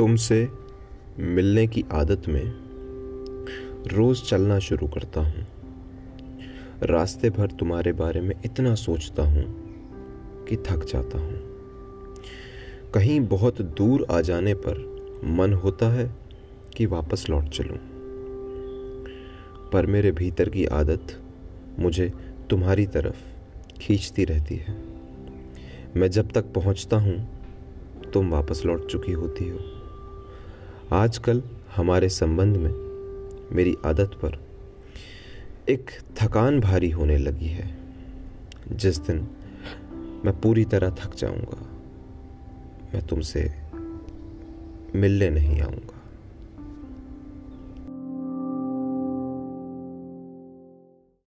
तुमसे मिलने की आदत में रोज चलना शुरू करता हूँ। रास्ते भर तुम्हारे बारे में इतना सोचता हूँ कि थक जाता हूँ। कहीं बहुत दूर आ जाने पर मन होता है कि वापस लौट चलूँ। पर मेरे भीतर की आदत मुझे तुम्हारी तरफ़ खींचती रहती है। मैं जब तक पहुँचता हूँ, तुम वापस लौट चुकी होती हो। आजकल हमारे संबंध में मेरी आदत पर एक थकान भारी होने लगी है। जिस दिन मैं पूरी तरह थक जाऊँगा, मैं तुमसे मिलने नहीं आऊँगा।